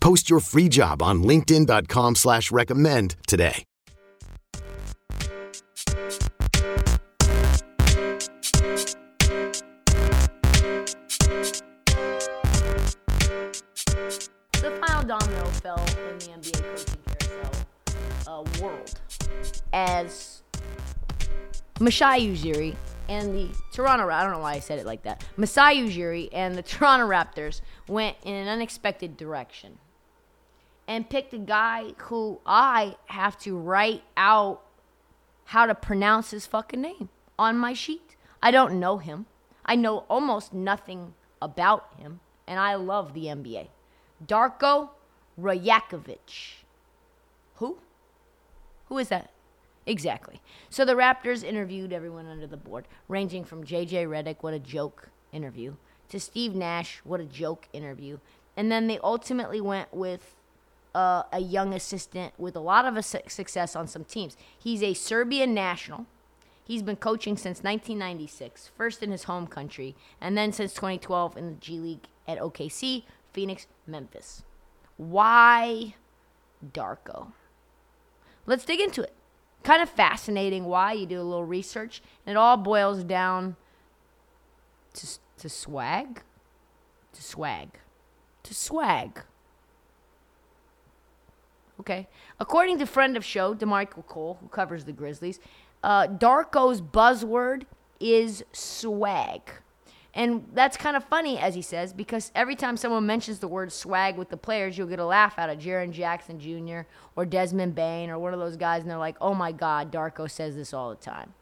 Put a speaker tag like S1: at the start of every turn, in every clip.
S1: Post your free job on LinkedIn.com slash recommend today.
S2: The final domino fell in the NBA coaching carousel uh, world as Masai Ujiri and the Toronto I don't know why I said it like that. Masai Ujiri and the Toronto Raptors went in an unexpected direction and picked a guy who I have to write out how to pronounce his fucking name on my sheet. I don't know him. I know almost nothing about him, and I love the NBA. Darko Rajakovic. Who? Who is that? Exactly. So the Raptors interviewed everyone under the board, ranging from JJ Redick, what a joke interview, to Steve Nash, what a joke interview. And then they ultimately went with uh, a young assistant with a lot of su- success on some teams. He's a Serbian national. He's been coaching since 1996, first in his home country, and then since 2012 in the G League at OKC, Phoenix, Memphis. Why Darko? Let's dig into it. Kind of fascinating why you do a little research, and it all boils down to, to swag, to swag, to swag. Okay. According to friend of show, Damichael Cole, who covers the Grizzlies, uh, Darko's buzzword is swag. And that's kind of funny, as he says, because every time someone mentions the word swag with the players, you'll get a laugh out of Jaren Jackson Jr. or Desmond Bane or one of those guys, and they're like, oh my God, Darko says this all the time.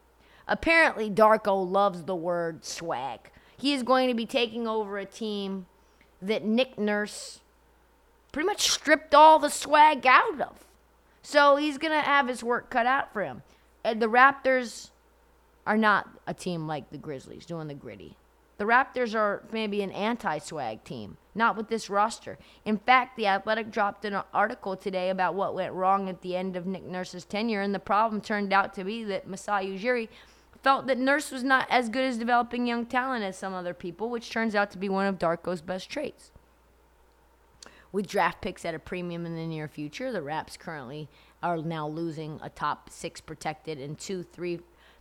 S2: Apparently, Darko loves the word swag. He is going to be taking over a team that Nick Nurse pretty much stripped all the swag out of. So he's going to have his work cut out for him. And the Raptors are not a team like the Grizzlies doing the gritty. The Raptors are maybe an anti swag team, not with this roster. In fact, The Athletic dropped an article today about what went wrong at the end of Nick Nurse's tenure, and the problem turned out to be that Masai Ujiri felt that Nurse was not as good as developing young talent as some other people, which turns out to be one of Darko's best traits. With draft picks at a premium in the near future, the Raps currently are now losing a top six protected and two, three,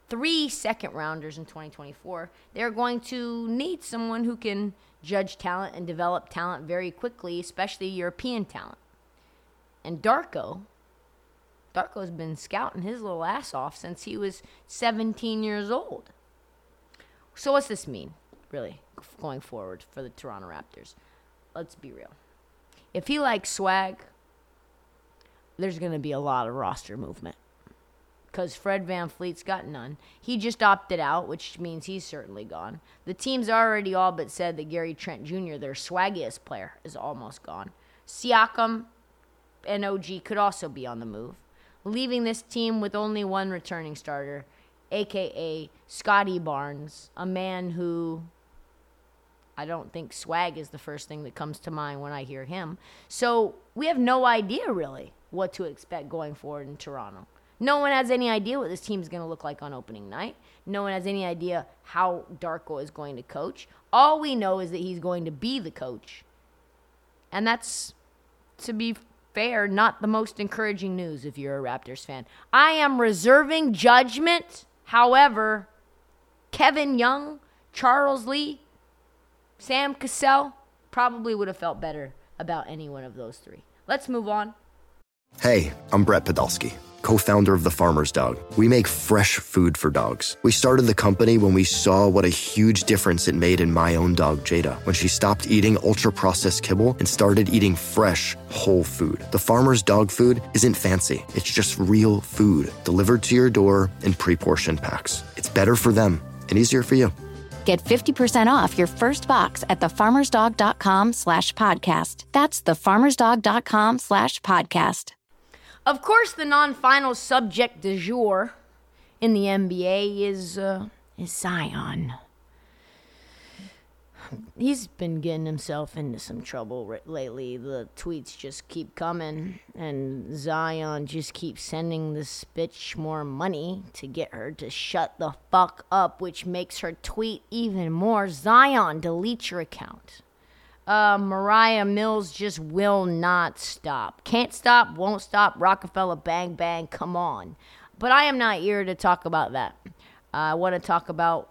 S2: three second rounders in 2024. They're going to need someone who can judge talent and develop talent very quickly, especially European talent. And Darko, Darko's been scouting his little ass off since he was 17 years old. So what's this mean, really, going forward for the Toronto Raptors? Let's be real. If he likes swag, there's going to be a lot of roster movement because Fred VanVleet's got none. He just opted out, which means he's certainly gone. The team's already all but said that Gary Trent Jr., their swaggiest player, is almost gone. Siakam and OG could also be on the move, leaving this team with only one returning starter, aka Scottie Barnes, a man who I don't think swag is the first thing that comes to mind when I hear him. So we have no idea really what to expect going forward in Toronto. No one has any idea what this team is going to look like on opening night. No one has any idea how Darko is going to coach. All we know is that he's going to be the coach. And that's, to be fair, not the most encouraging news if you're a Raptors fan. I am reserving judgment. However, Kevin Young, Charles Lee, Sam Cassell probably would have felt better about any one of those three. Let's move on.
S3: Hey, I'm Brett Podolsky, co founder of The Farmer's Dog. We make fresh food for dogs. We started the company when we saw what a huge difference it made in my own dog, Jada, when she stopped eating ultra processed kibble and started eating fresh, whole food. The Farmer's Dog food isn't fancy, it's just real food delivered to your door in pre portioned packs. It's better for them and easier for you.
S4: Get 50% off your first box at thefarmersdog.com slash podcast. That's thefarmersdog.com slash podcast.
S2: Of course, the non-final subject du jour in the NBA is uh, is Zion. He's been getting himself into some trouble r- lately. The tweets just keep coming, and Zion just keeps sending this bitch more money to get her to shut the fuck up, which makes her tweet even more. Zion, delete your account uh, Moriah Mills just will not stop. Can't stop, won't stop. Rockefeller Bang Bang, come on. But I am not here to talk about that. Uh, I want to talk about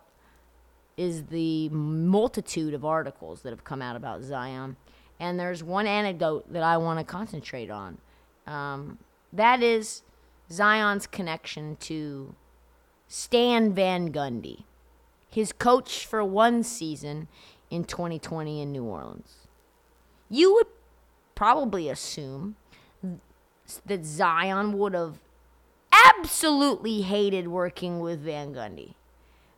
S2: is the multitude of articles that have come out about Zion. And there's one anecdote that I want to concentrate on. Um, that is Zion's connection to Stan Van Gundy, his coach for one season in 2020 in New Orleans. You would probably assume that Zion would have absolutely hated working with Van Gundy.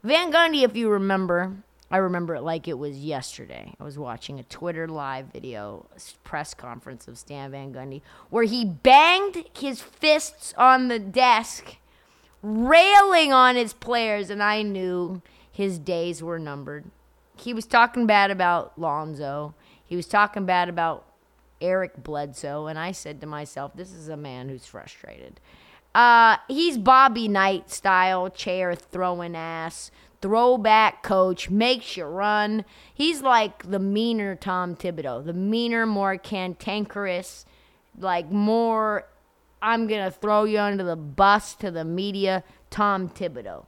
S2: Van Gundy, if you remember, I remember it like it was yesterday. I was watching a Twitter live video, press conference of Stan Van Gundy, where he banged his fists on the desk, railing on his players, and I knew his days were numbered he was talking bad about Lonzo. He was talking bad about Eric Bledsoe, and I said to myself, "This is a man who's frustrated." Uh, he's Bobby Knight style, chair throwing ass, throwback coach, makes you run. He's like the meaner Tom Thibodeau, the meaner, more cantankerous, like more. I'm gonna throw you under the bus to the media, Tom Thibodeau.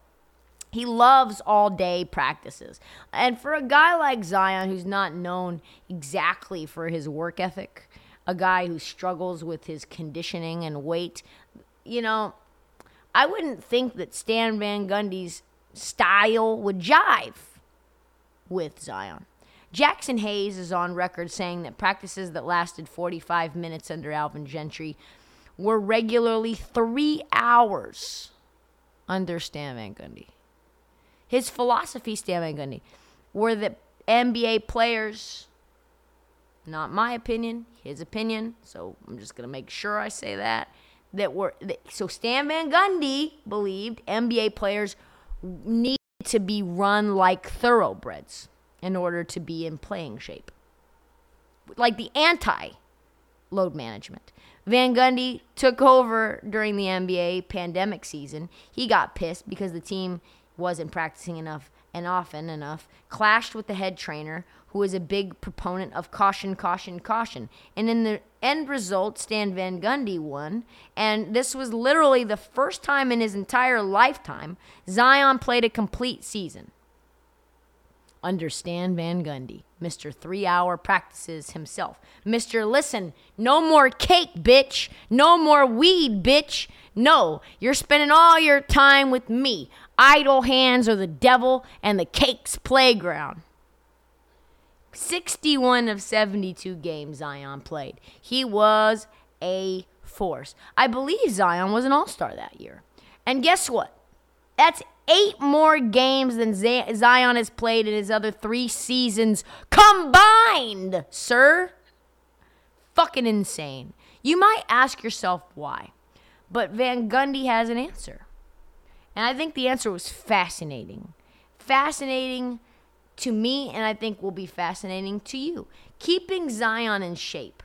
S2: He loves all day practices. And for a guy like Zion, who's not known exactly for his work ethic, a guy who struggles with his conditioning and weight, you know, I wouldn't think that Stan Van Gundy's style would jive with Zion. Jaxson Hayes is on record saying that practices that lasted 45 minutes under Alvin Gentry were regularly three hours under Stan Van Gundy. His philosophy, Stan Van Gundy, were that NBA players, not my opinion, his opinion, so I'm just going to make sure I say that, that were, that, so Stan Van Gundy believed NBA players need to be run like thoroughbreds in order to be in playing shape. Like the anti load management. Van Gundy took over during the NBA pandemic season. He got pissed because the team wasn't practicing enough and often enough, clashed with the head trainer, who was a big proponent of caution, caution, caution. And in the end result, Stan Van Gundy won. And this was literally the first time in his entire lifetime Zion played a complete season. Understand Van Gundy, Mr. Three Hour Practices himself. Mr. Listen, no more cake, bitch. No more weed, bitch. No, you're spending all your time with me. Idle hands are the devil and the cake's playground. 61 of 72 games Zion played. He was a force. I believe Zion was an all star that year. And guess what? That's eight more games than Zion has played in his other three seasons combined, sir. Fucking insane. You might ask yourself why, but Van Gundy has an answer. And I think the answer was fascinating. Fascinating to me, and I think will be fascinating to you. Keeping Zion in shape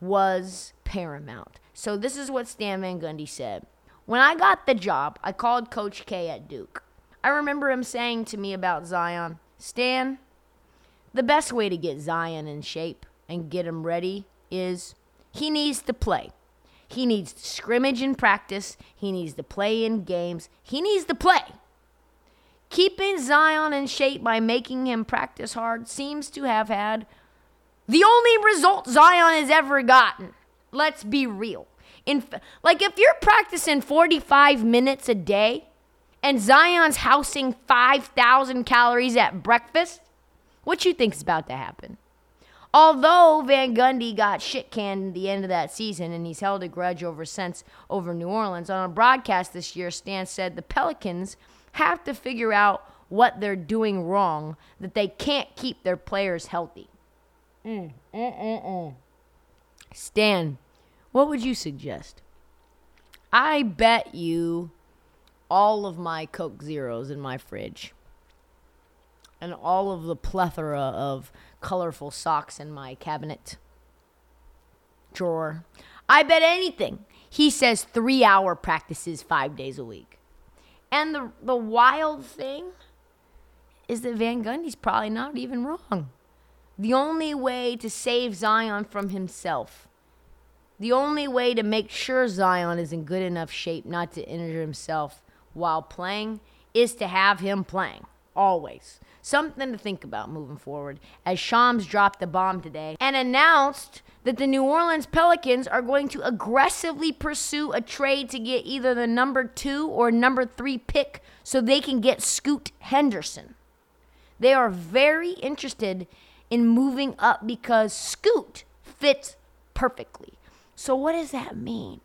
S2: was paramount. So, this is what Stan Van Gundy said When I got the job, I called Coach K at Duke. I remember him saying to me about Zion, Stan, the best way to get Zion in shape and get him ready is he needs to play. He needs to scrimmage in practice. He needs to play in games. He needs to play. Keeping Zion in shape by making him practice hard seems to have had the only result Zion has ever gotten. Let's be real. In like if you're practicing 45 minutes a day and Zion's housing 5,000 calories at breakfast, what you think is about to happen? Although Van Gundy got shit canned at the end of that season and he's held a grudge over since over New Orleans, on a broadcast this year, Stan said the Pelicans have to figure out what they're doing wrong, that they can't keep their players healthy. Mm, mm, mm, mm. Stan, what would you suggest? I bet you all of my Coke Zeros in my fridge and all of the plethora of colorful socks in my cabinet drawer. I bet anything. He says three hour practices five days a week. And the, the wild thing is that Van Gundy's probably not even wrong. The only way to save Zion from himself, the only way to make sure Zion is in good enough shape not to injure himself while playing, is to have him playing. Always. Something to think about moving forward. As Shams dropped the bomb today and announced that the New Orleans Pelicans are going to aggressively pursue a trade to get either the number two or number three pick so they can get Scoot Henderson. They are very interested in moving up because Scoot fits perfectly. So, what does that mean?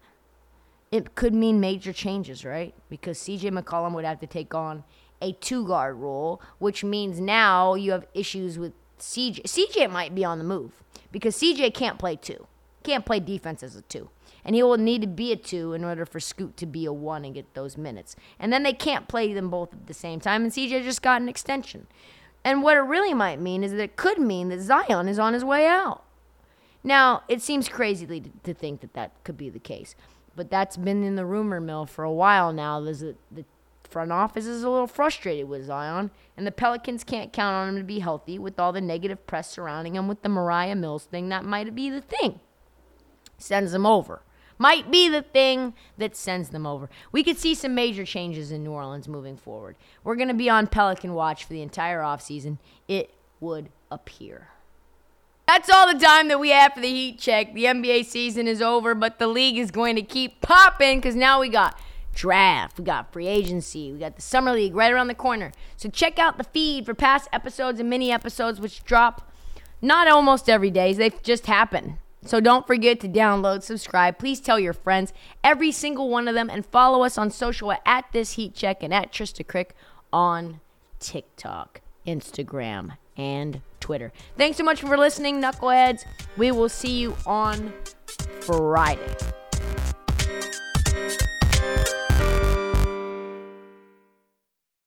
S2: It could mean major changes, right? Because CJ McCollum would have to take on a two guard role, which means now you have issues with CJ. CJ might be on the move because CJ can't play two, can't play defense as a two. And he will need to be a two in order for Scoot to be a one and get those minutes. And then they can't play them both at the same time. And CJ just got an extension. And what it really might mean is that it could mean that Zion is on his way out. Now, it seems crazy to, think that that could be the case. But that's been in the rumor mill for a while now. There's the front office is a little frustrated with Zion, and the Pelicans can't count on him to be healthy with all the negative press surrounding him with the Moriah Mills thing. That might be the thing. Sends them over. Might be the thing that sends them over. We could see some major changes in New Orleans moving forward. We're going to be on Pelican watch for the entire offseason. It would appear. That's all the time that we have for the heat check. The NBA season is over, but the league is going to keep popping because now we got draft, we got free agency, we got the summer league right around the corner. So check out the feed for past episodes and mini episodes, which drop not almost every day. They just happen. So don't forget to download, subscribe. Please tell your friends, every single one of them, and follow us on social at this heat check and at Trysta Krick on TikTok, Instagram, and Twitter. Thanks so much for listening, knuckleheads. We will see you on Friday.